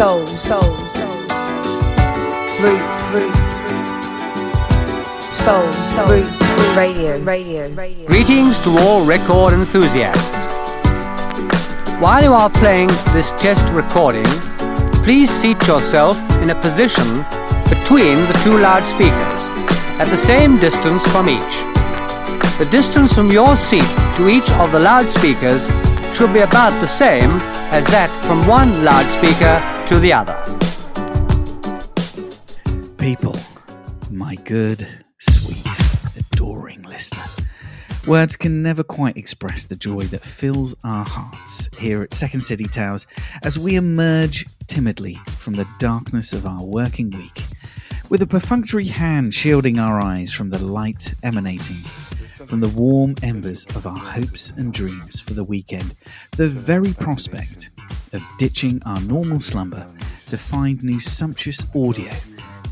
soul, soul, soul, roots, roots, soul, soul, roots, radio, radio, radio. Greetings to all record enthusiasts. While you are playing this test recording, please seat yourself in a position between the two loudspeakers, at the same distance from each. The distance from your seat to each of the loudspeakers should be about the same as that from one loudspeaker to the other. People, my good, sweet, adoring listener. Words can never quite express the joy that fills our hearts here at Second City Towers as we emerge timidly from the darkness of our working week, with a perfunctory hand shielding our eyes from the light emanating from the warm embers of our hopes and dreams for the weekend, the very prospect of ditching our normal slumber to find new sumptuous audio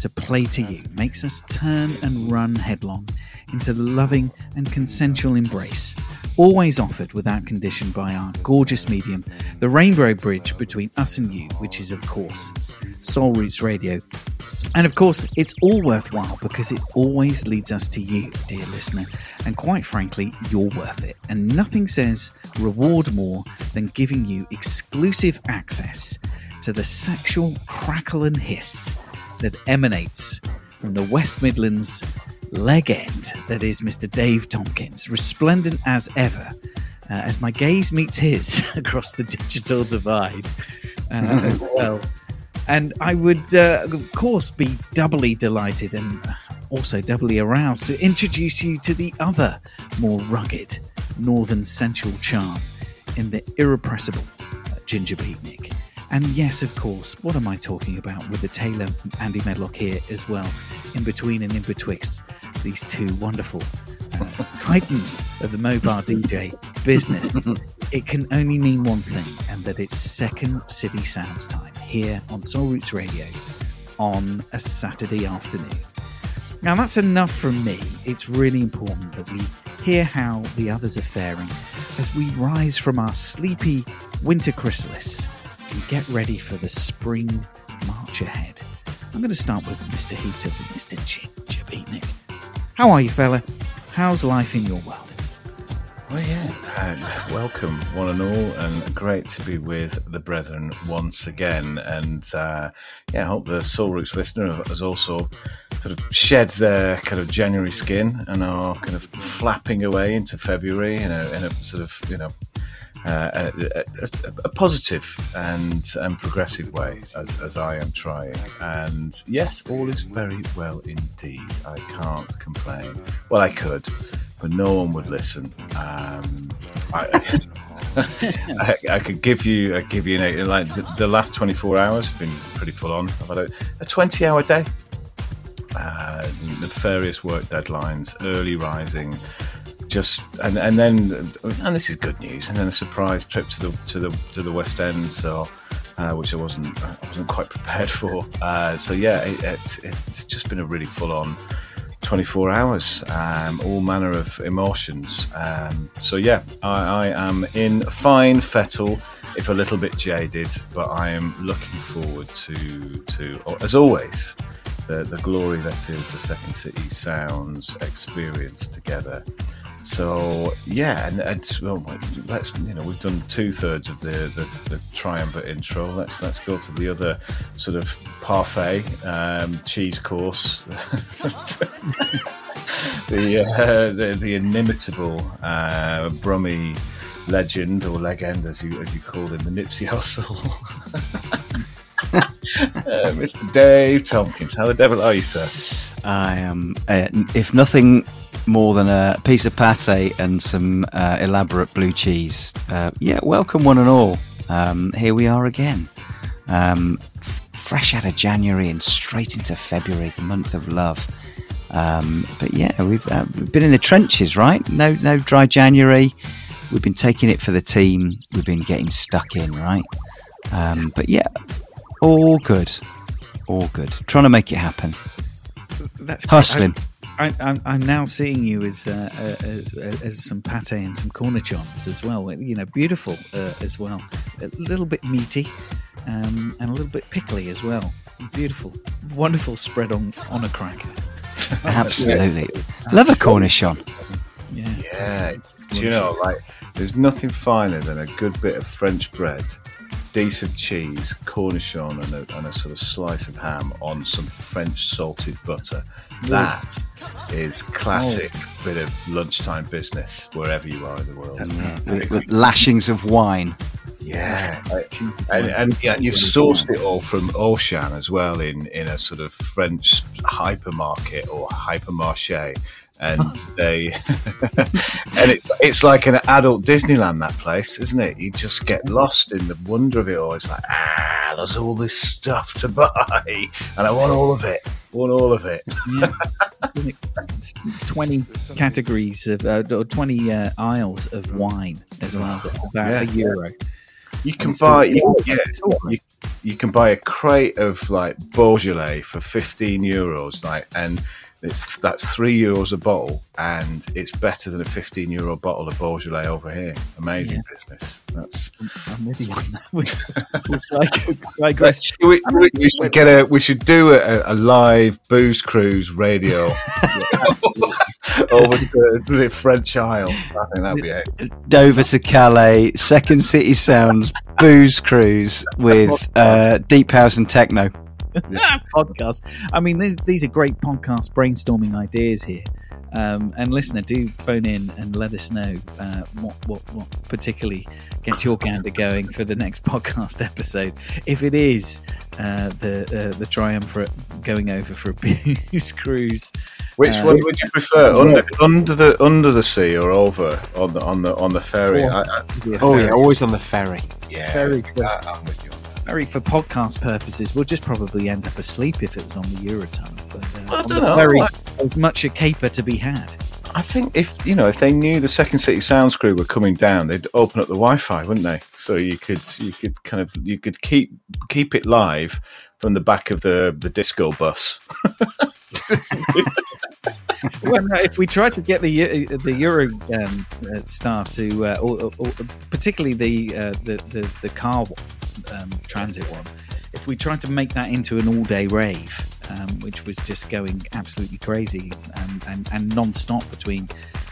to play to you makes us turn and run headlong into the loving and consensual embrace, always offered without condition by our gorgeous medium, the rainbow bridge between us and you, which is, of course, Soul Roots Radio and of course, it's all worthwhile because it always leads us to you, dear listener. And quite frankly, you're worth it. And nothing says reward more than giving you exclusive access to the sexual crackle and hiss that emanates from the West Midlands leg end that is Mr. Dave Tompkins, resplendent as ever. Uh, as my gaze meets his across the digital divide uh, as well. And I would, uh, of course, be doubly delighted and also doubly aroused to introduce you to the other more rugged northern sensual charm in the irrepressible uh, Ginger Beatnik. And yes, of course, what am I talking about with the Taylor Andy Medlock here as well, in between and in betwixt these two wonderful titans of the mobile DJ business. it can only mean one thing, and that it's Second City Sounds time here on Soul Roots Radio on a Saturday afternoon. Now, that's enough from me. It's really important that we hear how the others are faring as we rise from our sleepy winter chrysalis and get ready for the spring march ahead. I'm going to start with Mr. Heath Tubbs and Mr. Ginger Beatnik. How are you, fella? How's life in your world? Well, yeah, welcome one and all, and great to be with the brethren once again. And uh, yeah, I hope the Soul Roots listener has also sort of shed their kind of January skin and are kind of flapping away into February in a, in a sort of, you know, uh, a, a, a, positive and and progressive way, as, as I am trying. And yes, all is very well indeed. I can't complain. Well, I could, but no one would listen. Um, I, I, I, could give you, I give you an, like the, the, last 24 hours have been pretty full on. I've had a, a 20 hour day. Uh, nefarious work deadlines, early rising, just and and then and this is good news. And then a surprise trip to the to the to the West End. So. Uh, which I wasn't I wasn't quite prepared for. Uh, so yeah, it, it, it's just been a really full on 24 hours, um, all manner of emotions. Um, so yeah, I, I, am in fine fettle, if a little bit jaded, but I am looking forward to to as always the, the glory that is the Second City Sounds experience together. So yeah, and, and let's you know we've done two thirds of the, the, the triumvirate intro. Let's let's go to the other sort of parfait um, cheese course. the, uh, the, the inimitable uh, Brummy legend or legend, as you as you called him, the Nipsey Hussle. uh, Mr. Dave Tompkins, how the devil are you, sir? I am, uh, if nothing more than a piece of pate and some uh, elaborate blue cheese. Uh, yeah, welcome one and all. Um, here we are again. Um, f- fresh out of January and straight into February, the month of love. Um, but yeah, we've, uh, we've been in the trenches, right? No, no dry January. We've been taking it for the team. We've been getting stuck in, right? Um, but yeah, all good, all good. Trying to make it happen. That's hustling. I, am now seeing you as, uh, uh, as, as some pate and some cornichons as well. You know, beautiful uh, as well. A little bit meaty, um, and a little bit pickly as well. Beautiful, wonderful spread on on a cracker. Absolutely. Love a Cornichon. Yeah. Yeah, do you know, like, there's nothing finer than a good bit of French bread, decent cheese, cornichon, and a, and a sort of slice of ham on some French salted butter. That is classic bit of lunchtime business wherever you are in the world. With, with lashings of wine. Yeah, and, and, yeah, you've sourced it all from Auchan as well in, in a sort of French hypermarket or hypermarché, and they and it's it's like an adult Disneyland that place, isn't it? You just get lost in the wonder of it all. It's like ah, there's all this stuff to buy, and I want all of it. Want all of it. Yeah. 20 categories of uh, or 20 uh, aisles of wine as well. About Yeah. a euro. You can buy you, yeah, you, you can buy a crate of like Beaujolais for 15 euros, like, and it's that's three euros a bottle, and it's better than a 15 euro bottle of Beaujolais over here. Amazing business. That's I'm with you on that. We, we dig- digress. we, we, we should get a we should do a, a live booze cruise radio over to, to the French Isle. I think that'd be it. Dover to Calais, Second City Sounds, Booze Cruise with uh, Deep House and Techno. podcast. I mean, these, these are great podcast brainstorming ideas here. Um, and listener, do phone in and let us know uh, what, what, what particularly gets your gander going for the next podcast episode. If it is uh, the uh, the triumvirate going over for a booze cruise, Which Uh, one would you prefer, under, under the under the sea or over on the on the on the ferry? I, I, Oh, yeah, always on the ferry. yeah, Very good. I, I'm with you. For podcast purposes, we'll just probably end up asleep if it was on the Eurotunnel. But uh, I don't know, like- there's much a caper to be had. I think if you know if they knew the Second City Sounds crew were coming down, they'd open up the Wi-Fi, wouldn't they? So you could you could kind of you could keep keep it live from the back of the the disco bus. well, no, if we tried to get the the Euro um, uh, star to, uh, or, or, or particularly the, uh, the the the car um, transit one, if we tried to make that into an all day rave, um, which was just going absolutely crazy um, and and non-stop between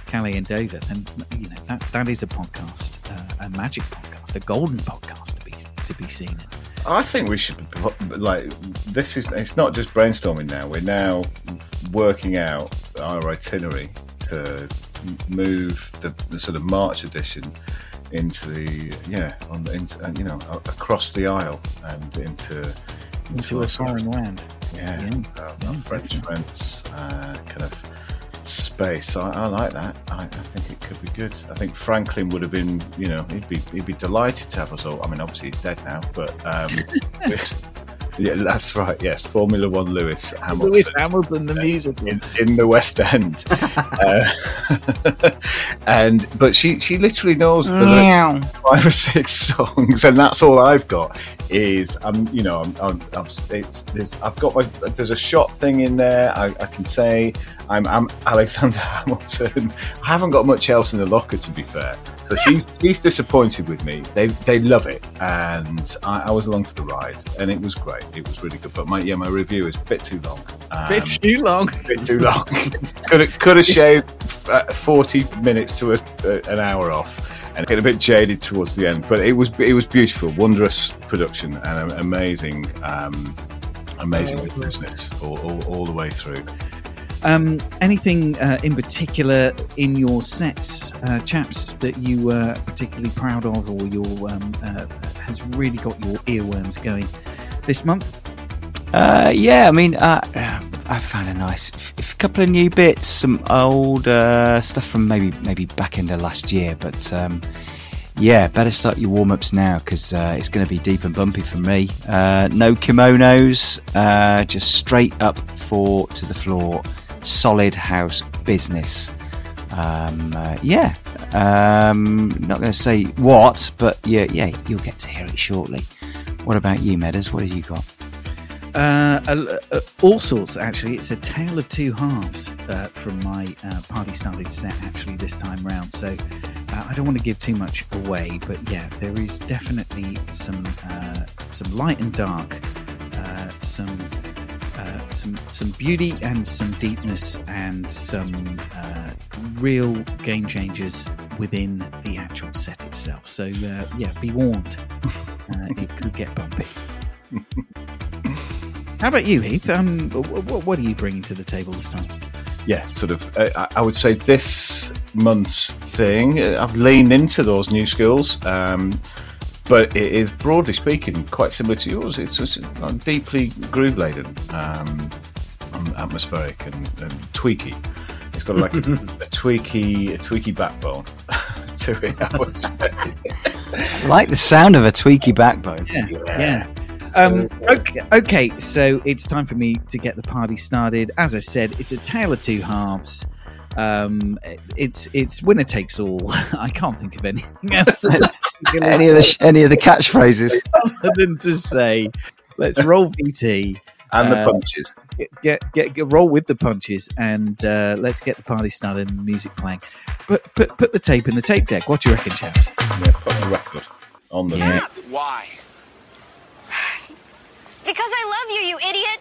Calais and Dover, then you know that that is a podcast, uh, a magic podcast, a golden podcast to be to be seen. I think we should like this is it's not just brainstorming now. We're now working out our itinerary to move the, the sort of March edition into the yeah on the into, and, you know across the aisle and into Into a a foreign land. yeah, Yeah. uh, Yeah, French. Friends uh, kind of space. I, I like that. I, I think it could be good. I think Franklin would have been, you know, he'd be he'd be delighted to have us all. I mean, obviously he's dead now, but um, yeah, that's right. Yes, Formula One Lewis Hamilton. Lewis Hamilton, the music In, in the West End, uh, and but she she literally knows the, five or six songs, and that's all I've got. Is I'm you know I'm, I'm, I'm it's there's I've got my there's a shot thing in there. I, I can say I'm, I'm Alexander Hamilton. I haven't got much else in the locker to be fair. So she's she's disappointed with me. They they love it, and I, I was along for the ride, and it was great. It was really good. But my yeah my review is a bit too long. Um, bit too long. bit too long. could have, could have shaved uh, forty minutes to a, uh, an hour off, and get a bit jaded towards the end. But it was it was beautiful, wondrous production, and amazing, um, amazing business all, all, all the way through. Um, anything uh, in particular in your sets, uh, chaps, that you were particularly proud of, or your um, uh, has really got your earworms going this month? Uh, yeah, I mean, uh, I found a nice couple of new bits, some old uh, stuff from maybe maybe back into last year, but um, yeah, better start your warm ups now because uh, it's going to be deep and bumpy for me. Uh, no kimonos, uh, just straight up four to the floor, solid house business. Um, uh, yeah, um, not going to say what, but yeah, yeah, you'll get to hear it shortly. What about you, Meadows? What have you got? Uh, uh, all sorts, actually. It's a tale of two halves uh, from my uh, party started set, actually, this time round. So I don't want to give too much away, but yeah, there is definitely some some light and dark, some uh, some some beauty and some deepness and some uh, real game changers within the actual set itself. So uh, yeah, be warned, uh, it could get bumpy. How about you, Heath? Um, what, what are you bringing to the table this time? yeah, sort of. Uh, I- I would say this month's thing. I've leaned into those new skills, um, but it is broadly speaking quite similar to yours. It's just deeply groove laden, um, atmospheric, and, and tweaky. It's got like a, a tweaky, a tweaky backbone to it. I would say. I like the sound of a tweaky backbone. Yeah, yeah. Um, okay, okay, so it's time for me to get the party started. As I said, it's a tale of two halves. Um, it's it's winner takes all. I can't think of anything else Any of the any of the catchphrases? other than to say, let's roll VT. and the Uh, punches. Get, get get get roll with the punches and uh, let's get the party started and the music playing. But put put the tape in the tape deck. What do you reckon, chaps? Yeah, put the record on the. Yeah. Why? Because I love you, you idiot.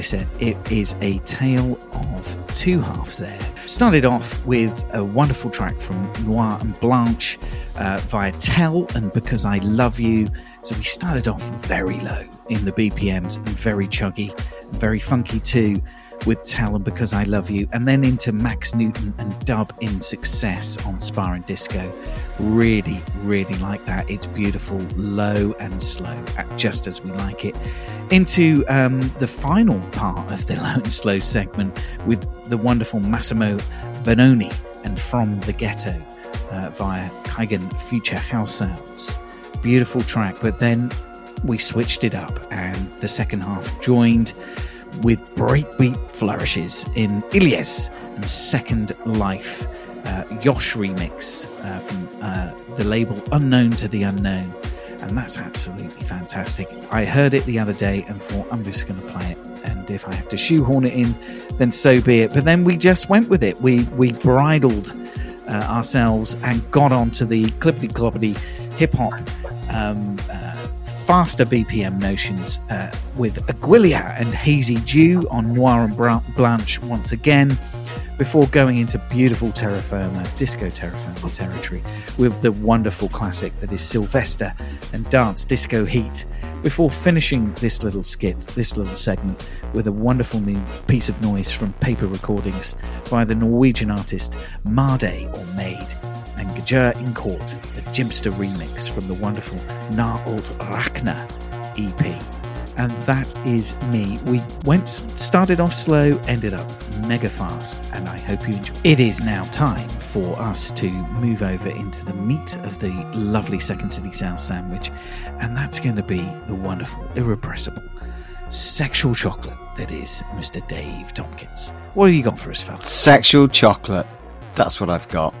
I said, it is a tale of two halves there. Started off with a wonderful track from Noir and Blanche uh, via Tell and Because I Love You. So we started off very low in the BPMs and very chuggy, very funky too with Talon Because I Love You, and then into Max Newton and Dub in Success on Spar and Disco. Really, really like that. It's beautiful, low and slow, just as we like it. Into um, the final part of the low and slow segment with the wonderful Massimo Vanoni and From the Ghetto uh, via Kaigan Future House Sounds. Beautiful track, but then we switched it up and the second half joined with breakbeat flourishes in Ilyes and Second Life, uh, Yosh remix uh, from uh, the label Unknown to the Unknown. And that's absolutely fantastic. I heard it the other day and thought, I'm just going to play it. And if I have to shoehorn it in, then so be it. But then we just went with it. We, we bridled uh, ourselves and got onto the clippity cloppity hip hop um, uh, faster BPM notions uh, with Aguilia and Hazy Dew on Noir and Blanche once again, before going into beautiful terra firma, disco terra firma territory with the wonderful classic that is Sylvester and Dance Disco Heat, before finishing this little skit, this little segment, with a wonderful new piece of noise from paper recordings by the Norwegian artist Made or Made and Gajer in Court, the Jimster remix from the wonderful Na Old Rachna EP. And that is me. We went, started off slow, ended up mega fast, and I hope you enjoy. It is now time for us to move over into the meat of the lovely Second City Sounds sandwich, and that's going to be the wonderful, irrepressible, sexual chocolate that is Mr. Dave Tompkins. What have you got for us, fellas? Sexual chocolate. That's what I've got.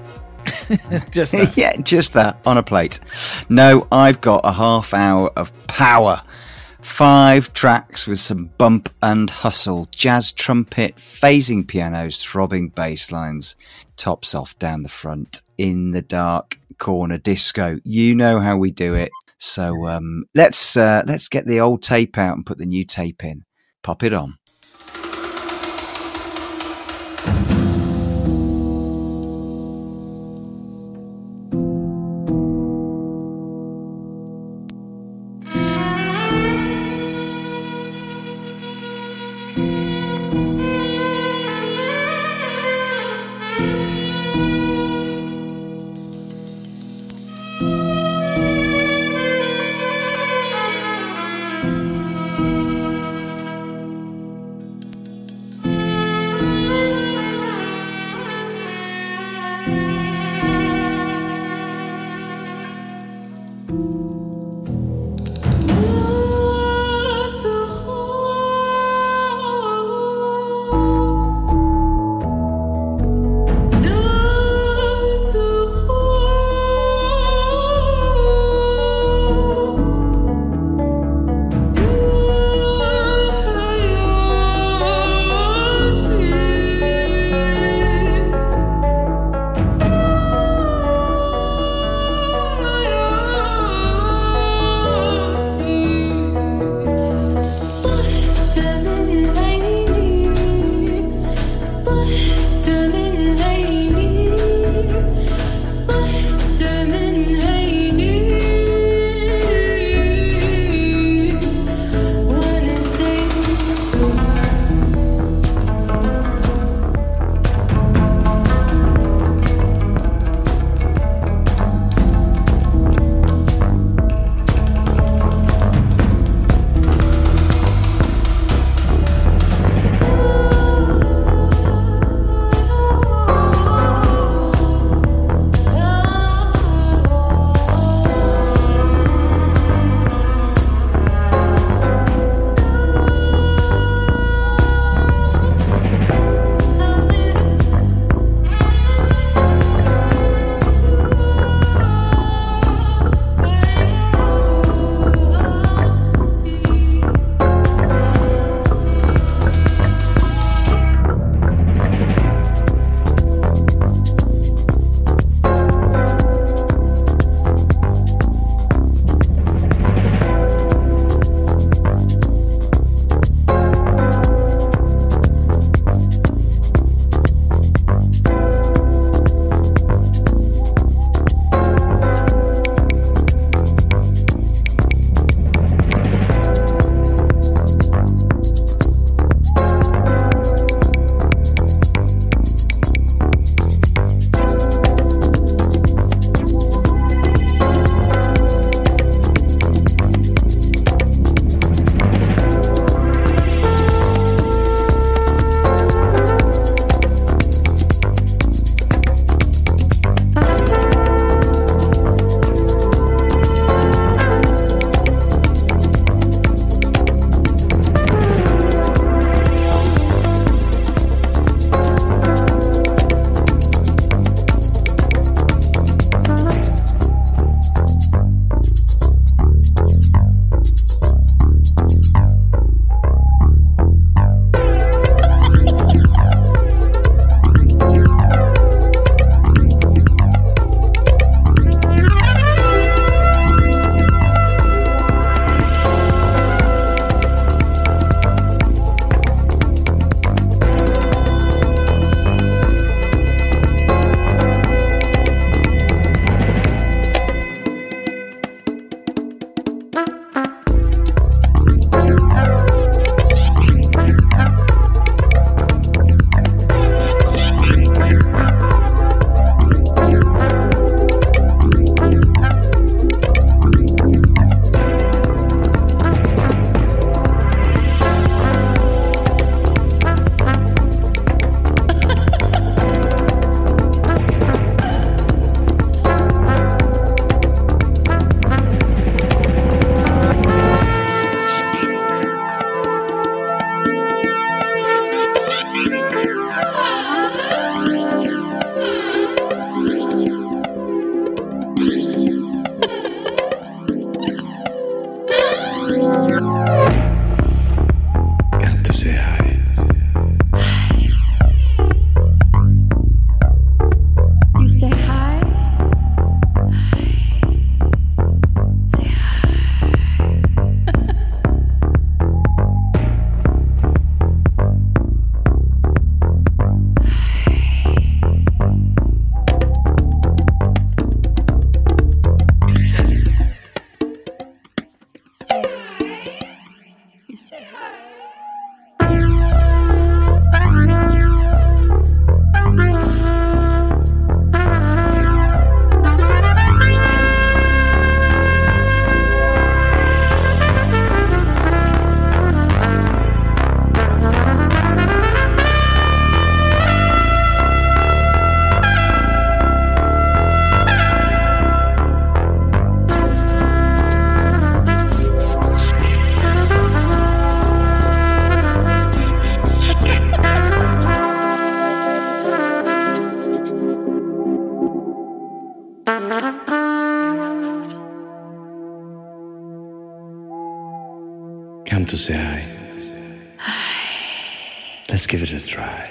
just that. yeah, just that on a plate. No, I've got a half hour of power. Five tracks with some bump and hustle, jazz trumpet, phasing pianos, throbbing bass lines, tops off down the front, in the dark corner disco. You know how we do it. So um, let's uh, let's get the old tape out and put the new tape in. Pop it on. Try.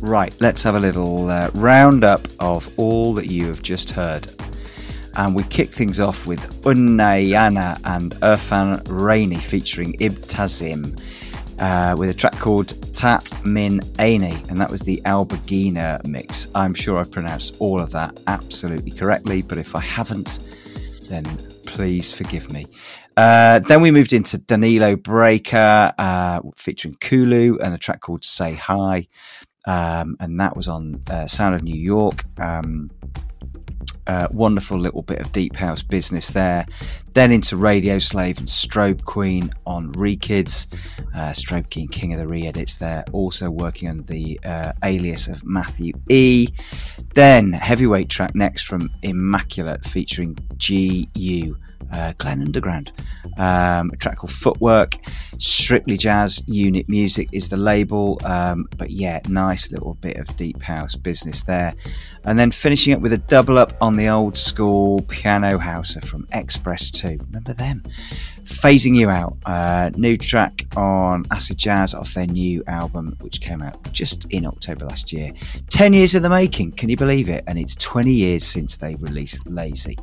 Right, let's have a little uh, roundup of all that you have just heard. And we kick things off with Unnayana and Irfan Raini featuring Ibtazim uh, with a track called Tat Min Aini, and that was the Albergina mix. I'm sure I pronounced all of that absolutely correctly, but if I haven't, then please forgive me. Uh, then we moved into Danilo Breaker uh, featuring Kulu and a track called Say Hi. Um, and that was on uh, Sound of New York. Um, uh, wonderful little bit of deep house business there. Then into Radio Slave and Strobe Queen on Rekids. Uh, Strobe Queen, King of the Re edits there, also working on the uh, alias of Matthew E. Then heavyweight track next from Immaculate featuring GU uh, Glen Underground. Um, a track called Footwork, strictly jazz unit music is the label, um, but yeah, nice little bit of deep house business there. And then finishing up with a double up on the old school piano houser from X-Press 2. Remember them? Phasing You Out, uh, new track on Acid Jazz off their new album, which came out just in October last year. 10 years in the making, can you believe it? And it's 20 years since they released Lazy.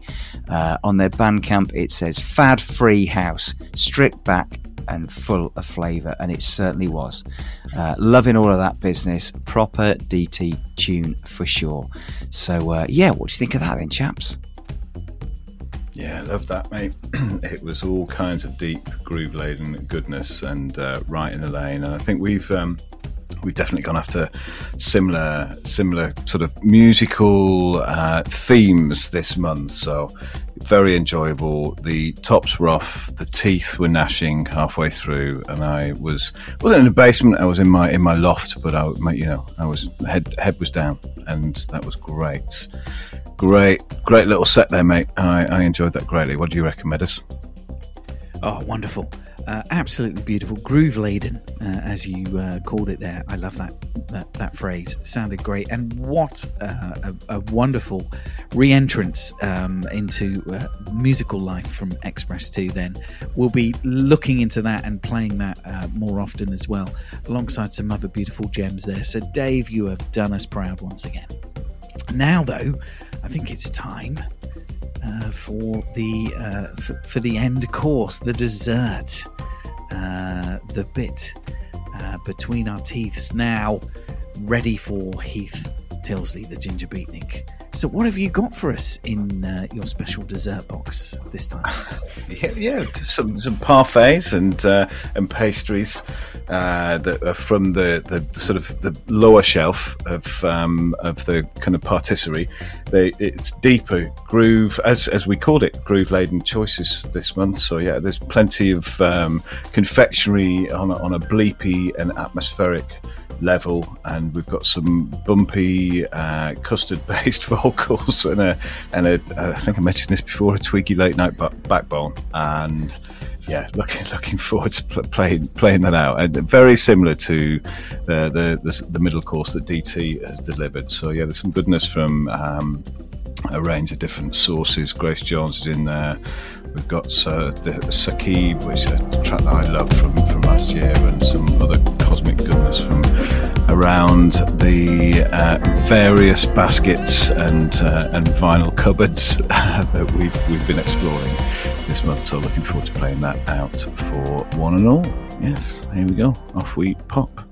Uh, on their Bandcamp, it says Fad Free House, stripped back and full of flavour, and it certainly was. Uh, loving all of that business, proper DT tune for sure. So, uh, yeah, what do you think of that then, chaps? Yeah, I love that, mate. it was all kinds of deep, groove laden goodness and uh, right in the lane. And I think we've um, we've definitely gone after similar similar sort of musical uh, themes this month. So very enjoyable. The tops were off, the teeth were gnashing halfway through, and I was wasn't in the basement. I was in my in my loft, but I you know I was head head was down, and that was great. Great, great little set there, mate. I, I enjoyed that greatly. What do you reckon, Meadows? Oh, wonderful. Uh, absolutely beautiful, groove laden, uh, as you uh, called it there. I love that that, that phrase. Sounded great, and what a, a wonderful re-entrance um, into uh, musical life from X-Press Two. Then we'll be looking into that and playing that uh, more often as well, alongside some other beautiful gems there. So, Dave, you have done us proud once again. Now, though, I think it's time uh, for the uh, for, for the end course, the dessert, uh, the bit uh, between our teeths. Now, ready for Heath Tilsley, the ginger beatnik. So, what have you got for us in uh, your special dessert box this time? Yeah, yeah some some parfaits and uh, and pastries uh, that are from the, the sort of the lower shelf of um, of the kind of patisserie. They, it's deeper groove, as as we called it, groove laden choices this month. So yeah, there's plenty of um, confectionery on on a bleepy and atmospheric level, and we've got some bumpy uh, custard-based vocals and a and a I think I mentioned this before a twiggy late night backbone and. Yeah, looking looking forward to pl- playing playing that out, and very similar to the, the the the middle course that DT has delivered. So yeah, there's some goodness from um, a range of different sources. Grace Jones is in there. We've got uh, the, Sakib, which is a track that I love from, from last year, and some other goodness from around the uh, various baskets and uh, and vinyl cupboards that we've we've been exploring this month. So looking forward to playing that out for one and all. Yes, here we go. Off we pop.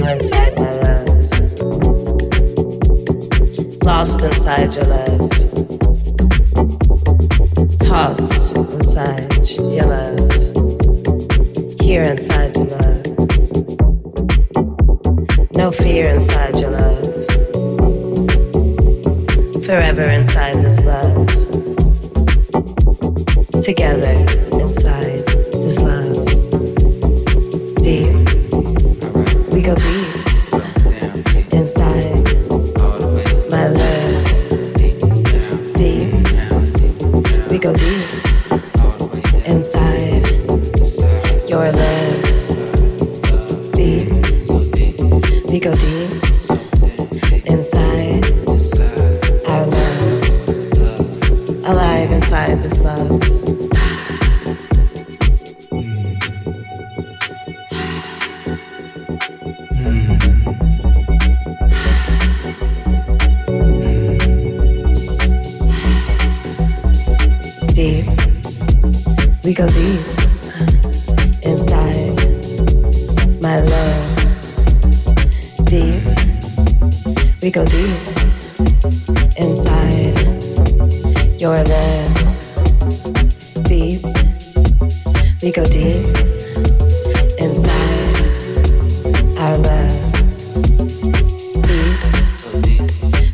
Feeling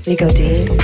We go deep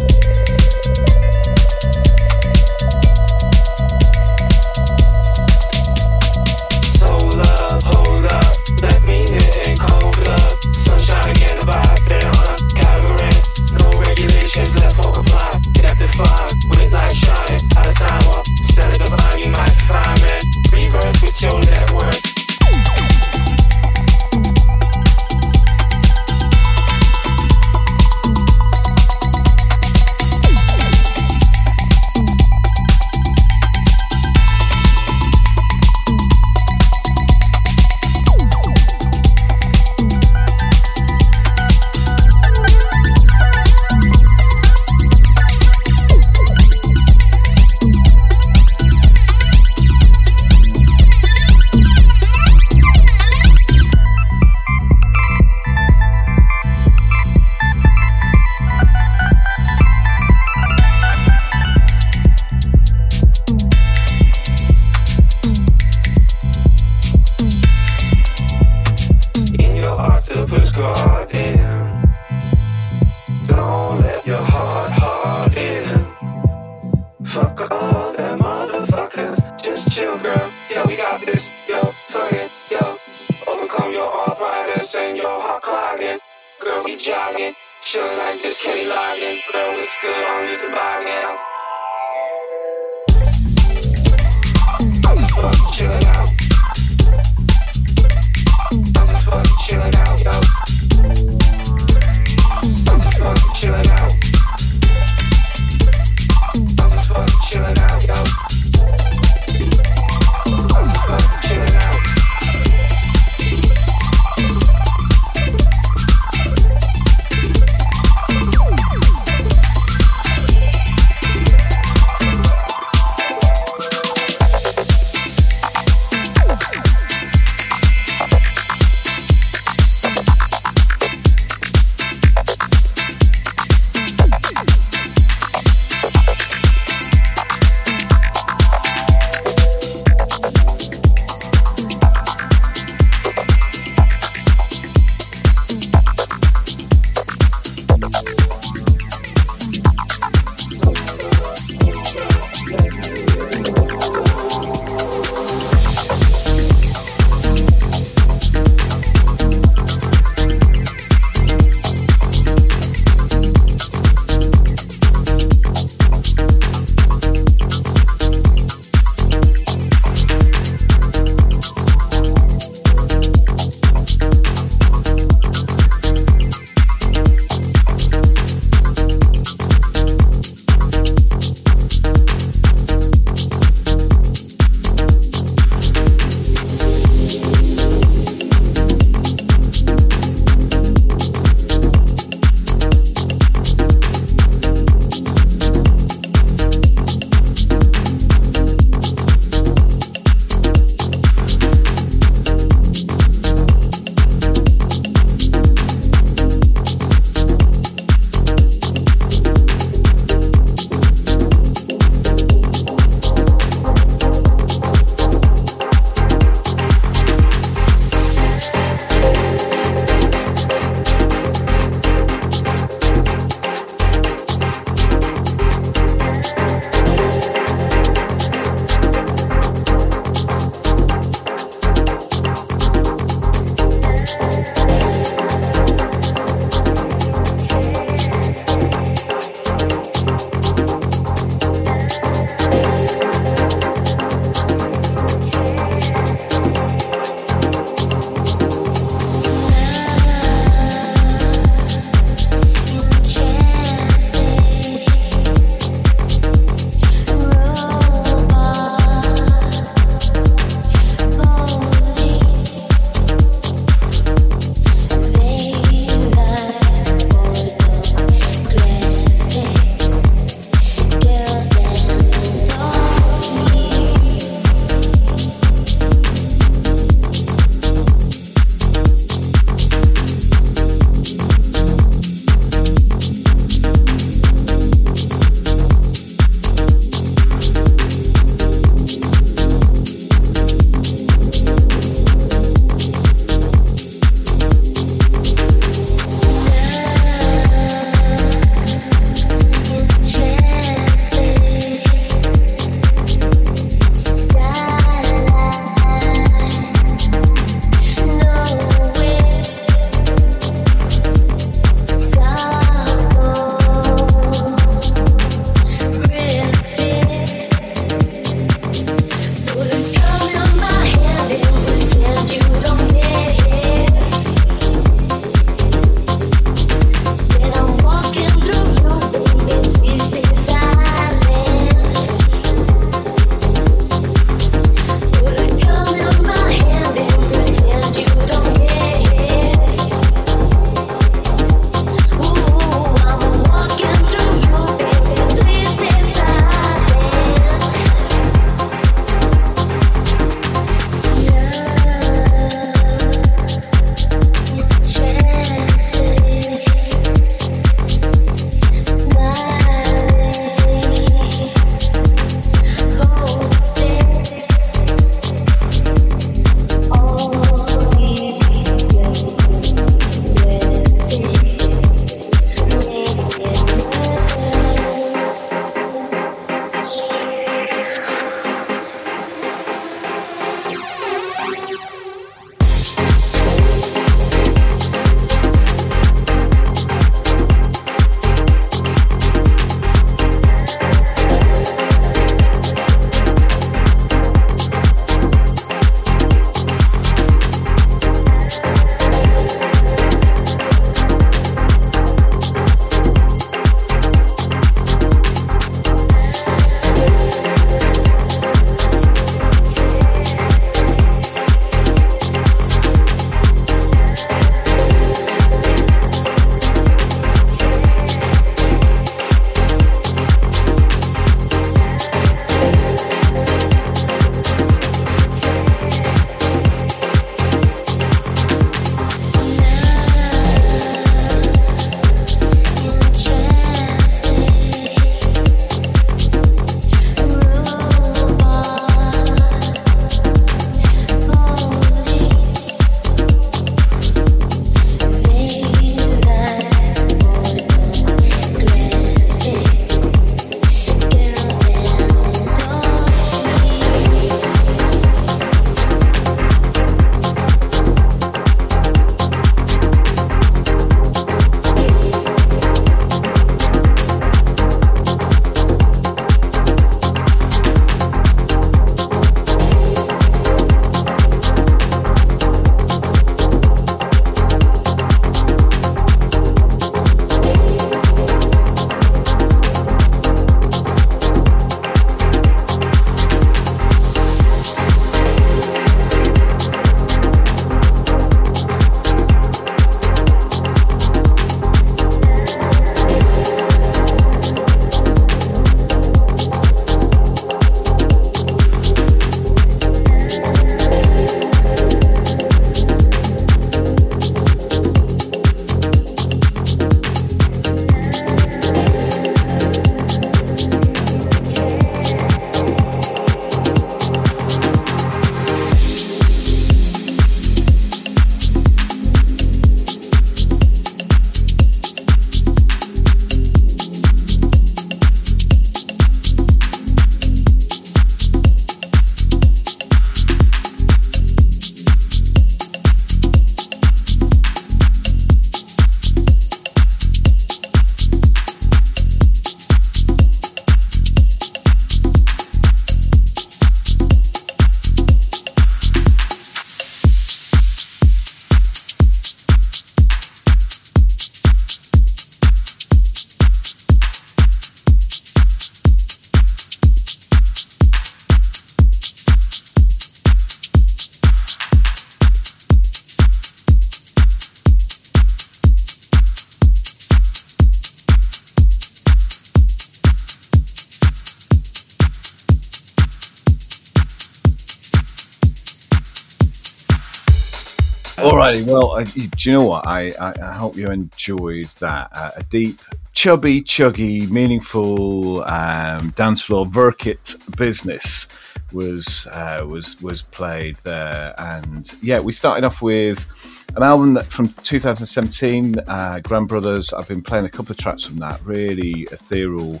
I, do you know what? I, I, I hope you enjoyed that. Uh, a deep, chubby, chuggy, meaningful um, dance floor Verkit business was uh, was was played there, and yeah, we started off with an album that from 2017, uh, Grand Brothers. I've been playing a couple of tracks from that. Really ethereal,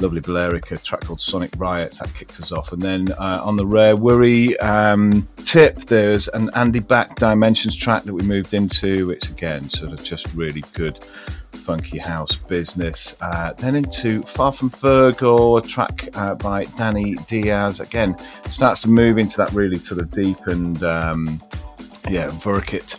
lovely Balearica track called Sonic Riots that kicked us off, and then uh, on the Rare Worry um, tip, there's an Andy Back Dimensions track that we moved into. It's again sort of just really good funky house business. Uh, then into Far From Virgo, a track uh, by Danny Diaz. Again, starts to move into that really sort of deep and um, yeah, Verkit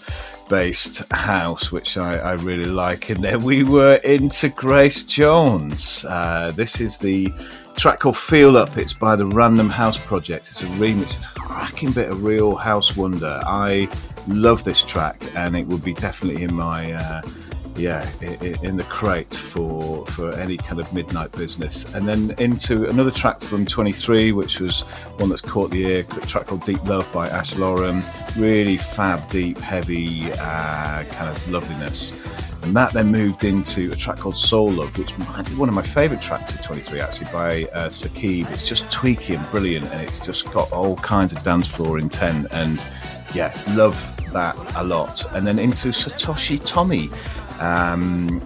based house, which I, I, really like. And then we were into Grace Jones. Uh, this is the track called Feel Up. It's by the Random House Project. It's a remix. It's a cracking bit of real house wonder. I love this track, and it would be definitely in my. Uh, yeah, in the crate for for any kind of midnight business, and then into another track from 23, which was one that's caught the ear, a track called Deep Love by Ash Lorem. Really fab, deep, heavy uh, kind of loveliness. And that then moved into a track called Soul Love, which might be one of my favourite tracks of 23, actually, by uh, Sakib. It's just tweaky and brilliant, and it's just got all kinds of dance floor intent. And yeah, love that a lot. And then into Satoshi Tomiie, um,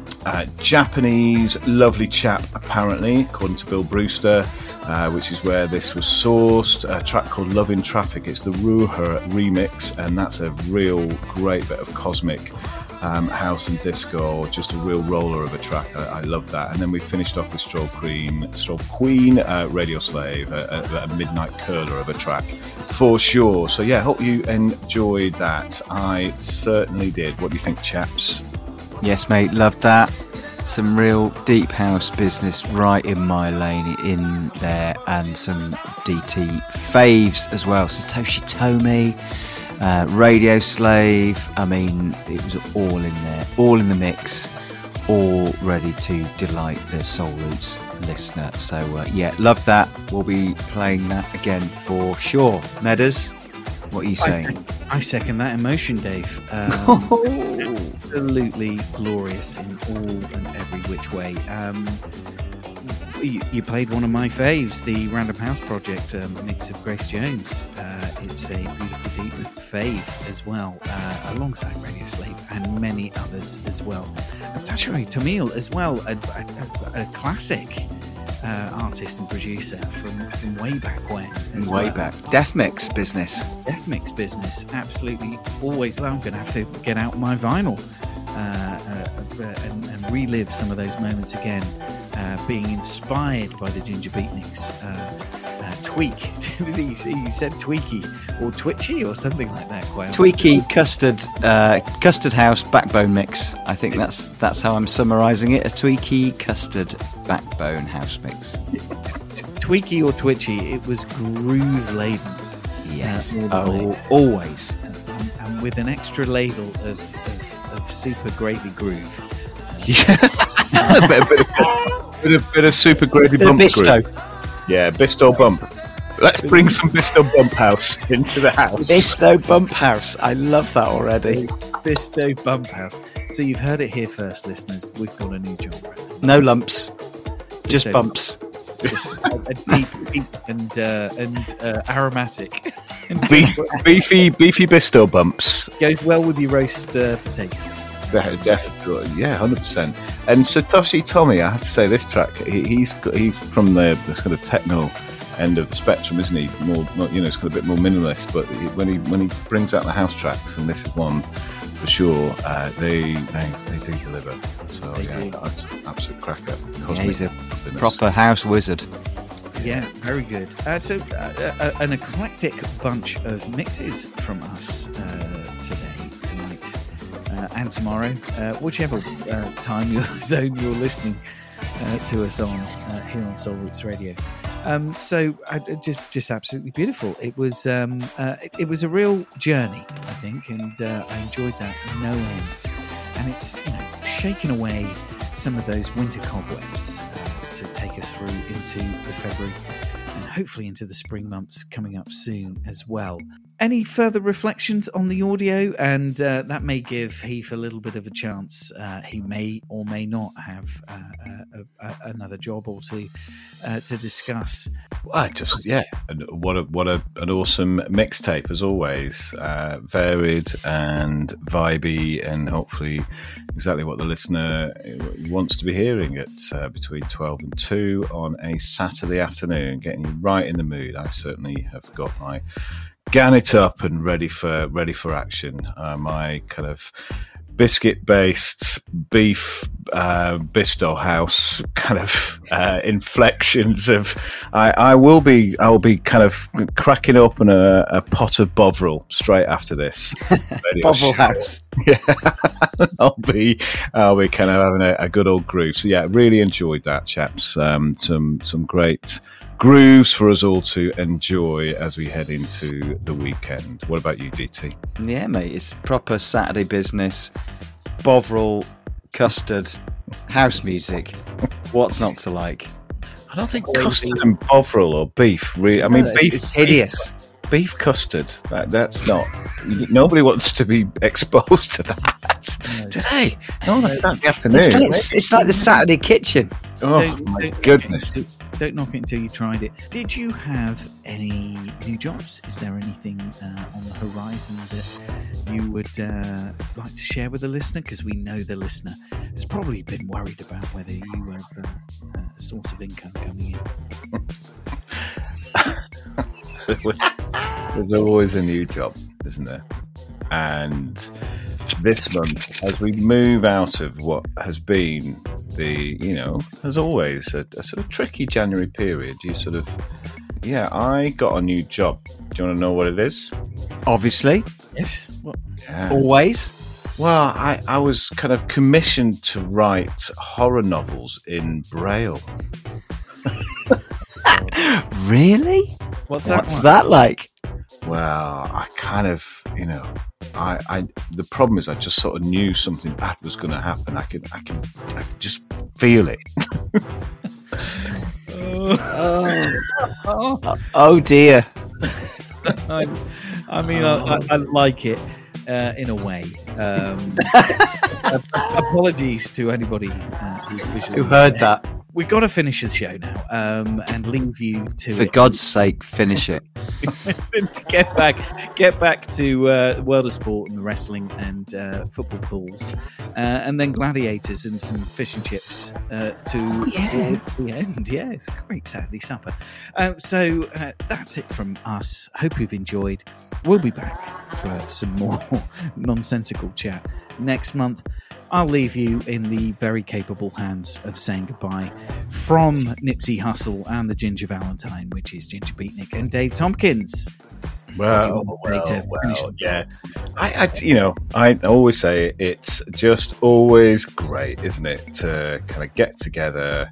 Japanese, lovely chap, apparently, according to Bill Brewster, uh, which is where this was sourced. A track called Love in Traffic. It's the Ruha remix, and that's a real great bit of cosmic. Um, house and disco, just a real roller of a track. I, I, love that. And then we finished off with Strobe Queen, Strobe Queen, uh, Radio Slave, a, a, a, midnight curler of a track for sure. So yeah, hope you enjoyed that. I certainly did. What do you think, chaps? Yes, mate, loved that. Some real deep house business right in my lane in there, and some DT faves as well. Satoshi Tomiie, uh, Radio Slave. I mean, it was all in there, all in the mix, all ready to delight the Soul Roots listener. So, uh, yeah, love that. We'll be playing that again for sure. Meadows, what are you saying? I, second that emotion, Dave. Um, absolutely glorious in all and every which way. Um, you, you, played one of my faves, the Random House Project um, mix of Grace Jones. Uh, it's a beautiful deep fave as well, uh, alongside Radio Slave and many others as well. And Tashirai Tamil as well, a, a, a classic uh, artist and producer from, from way back when. Way well. back. Def Mix business. Def Mix business. Absolutely. Always. I'm going to have to get out my vinyl uh, uh, and, and, relive some of those moments again. Uh, being inspired by the Ginger Beatniks. Tweak. He, he said tweaky or twitchy or something like that. Quite tweaky custard uh, custard house backbone mix. I think that's that's how I'm summarising it. A tweaky custard backbone house mix. Tweaky or twitchy, it was groove laden. Yes, uh, oh, always. And, and, with an extra ladle of, of, of super gravy groove. Yeah, a bit, a bit, of, bit, of, bit of super gravy bump. Bisto. Groove. Yeah, Bisto bump. Let's bring some Bisto Bump House into the house. Bisto Bump House. I love that already. Bisto Bump House. So you've heard it here first, listeners. We've got a new genre. No lumps, just bumps. Just a, a deep, deep and uh, and uh, aromatic. And beefy, beefy Bisto bumps. Goes well with your roast uh, potatoes. Definitely, yeah, hundred percent. And Satoshi Tomiie, I have to say, this track, he, he's he's from the, the kind of techno end of the spectrum, isn't he? More, more you know, it's got a bit more minimalist. But when he when he brings out the house tracks, and this is one for sure, uh, they, they they do deliver. So they yeah, do. that's absolute cracker. Yeah, he's a proper house wizard. Yeah, very good. Uh, so, uh, uh, an eclectic bunch of mixes from us uh, today, tonight, uh, and tomorrow, uh, whichever time your zone you're listening to us on here on Soul Roots Radio. Um, so I, just just absolutely beautiful. It was um, uh, it, it, was a real journey, I think, and uh, I enjoyed that no end. And it's you know shaken away some of those winter cobwebs uh, to take us through into the February and hopefully into the spring months coming up soon as well. Any further reflections on the audio? And uh, that may give Heath a little bit of a chance. Uh, he may or may not have uh, uh, uh, another job or two uh, to discuss. I just yeah, what a what a an awesome mixtape as always, uh, varied and vibey, and hopefully exactly what the listener wants to be hearing at between twelve and two on a Saturday afternoon, getting you right in the mood. I certainly have got my gannet up and ready for ready for action. Uh, my kind of biscuit based beef uh, Bisto house kind of uh, inflections of I, I will be I will be kind of cracking open a, a pot of Bovril straight after this Bovril. House. Yeah, I'll be I'll be kind of having a, a good old groove. So yeah, really enjoyed that, chaps. Um, some some great grooves for us all to enjoy as we head into the weekend. What about you, DT? Yeah, mate, it's proper Saturday business. Bovril, custard, house music. What's not to like? I don't think custard and Bovril or beef. Really, I mean, it's- beef. it's hideous. Beef, beef custard. That, that's not. nobody wants to be exposed to that. Do they? No, that's Saturday afternoon. It's, it's, it's like the Saturday kitchen. Oh Don't- my don't- goodness! Don't knock it until you tried it. Did you have any new jobs? Is there anything uh, on the horizon that you would uh, like to share with the listener? Because we know the listener has probably been worried about whether you have uh, a source of income coming in. There's always a new job, isn't there? And this month, as we move out of what has been the, you know, as always, a, a sort of tricky January period, you sort of, yeah, I got a new job. Do you want to know what it is? Obviously, Yes. What? Yeah. always. Well, I, I was kind of commissioned to write horror novels in Braille. Really? What's that? What's that like? Well, I kind of, you know, I, I, the problem is I just sort of knew something bad was going to happen. I could, I can, I could just feel it. Oh dear. I, I mean, I, I, I like it uh, in a way. Um, apologies to anybody uh, who's visually Who heard that? We've got to finish the show now um, and leave you to For it. God's sake, finish it. to get back, get back to uh, world of sport and the wrestling and uh, football pools, uh, and then gladiators and some fish and chips uh, to yeah. the end. Yeah, it's a great Saturday supper. Um, so uh, that's it from us. Hope you've enjoyed. We'll be back for some more nonsensical chat next month. I'll leave you in the very capable hands of saying goodbye from Nipsey Hussle and the Ginger Valentine, which is Ginger Beatnik and Dave Tompkins. Well, to well, well, yeah. I, I, you know, I always say it's just always great, isn't it, to kind of get together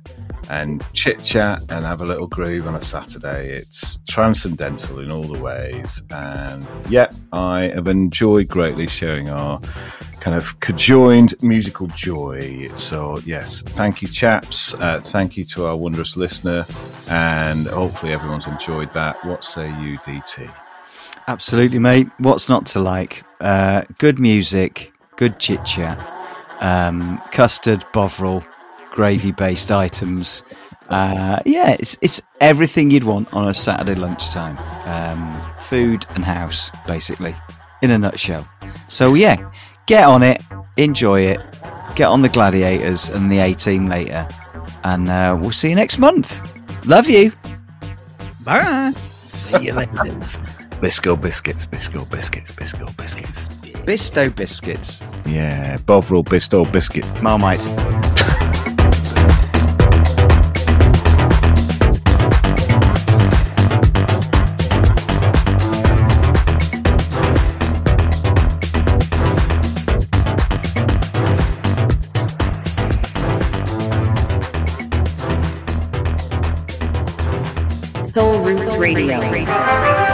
and chit chat and have a little groove on a Saturday. It's transcendental in all the ways, and yeah, I have enjoyed greatly sharing our kind of conjoined musical joy. So yes, thank you, chaps. Uh, thank you to our wondrous listener, and hopefully everyone's enjoyed that. What say you, DT? Absolutely, mate. What's not to like? Uh, good music, good chit chat, um, custard, bovril, gravy based items. Uh, yeah, it's it's everything you'd want on a Saturday lunchtime. Um, food and house, basically, in a nutshell. So yeah, get on it, enjoy it, get on the gladiators and the A team later, and uh, we'll see you next month. Love you. Bye. See you later. Bisco biscuits, Bisco biscuits, Bisco biscuits. Bisto biscuits, Yeah, Bovril Bisto biscuit. Marmite. Soul Roots Radio.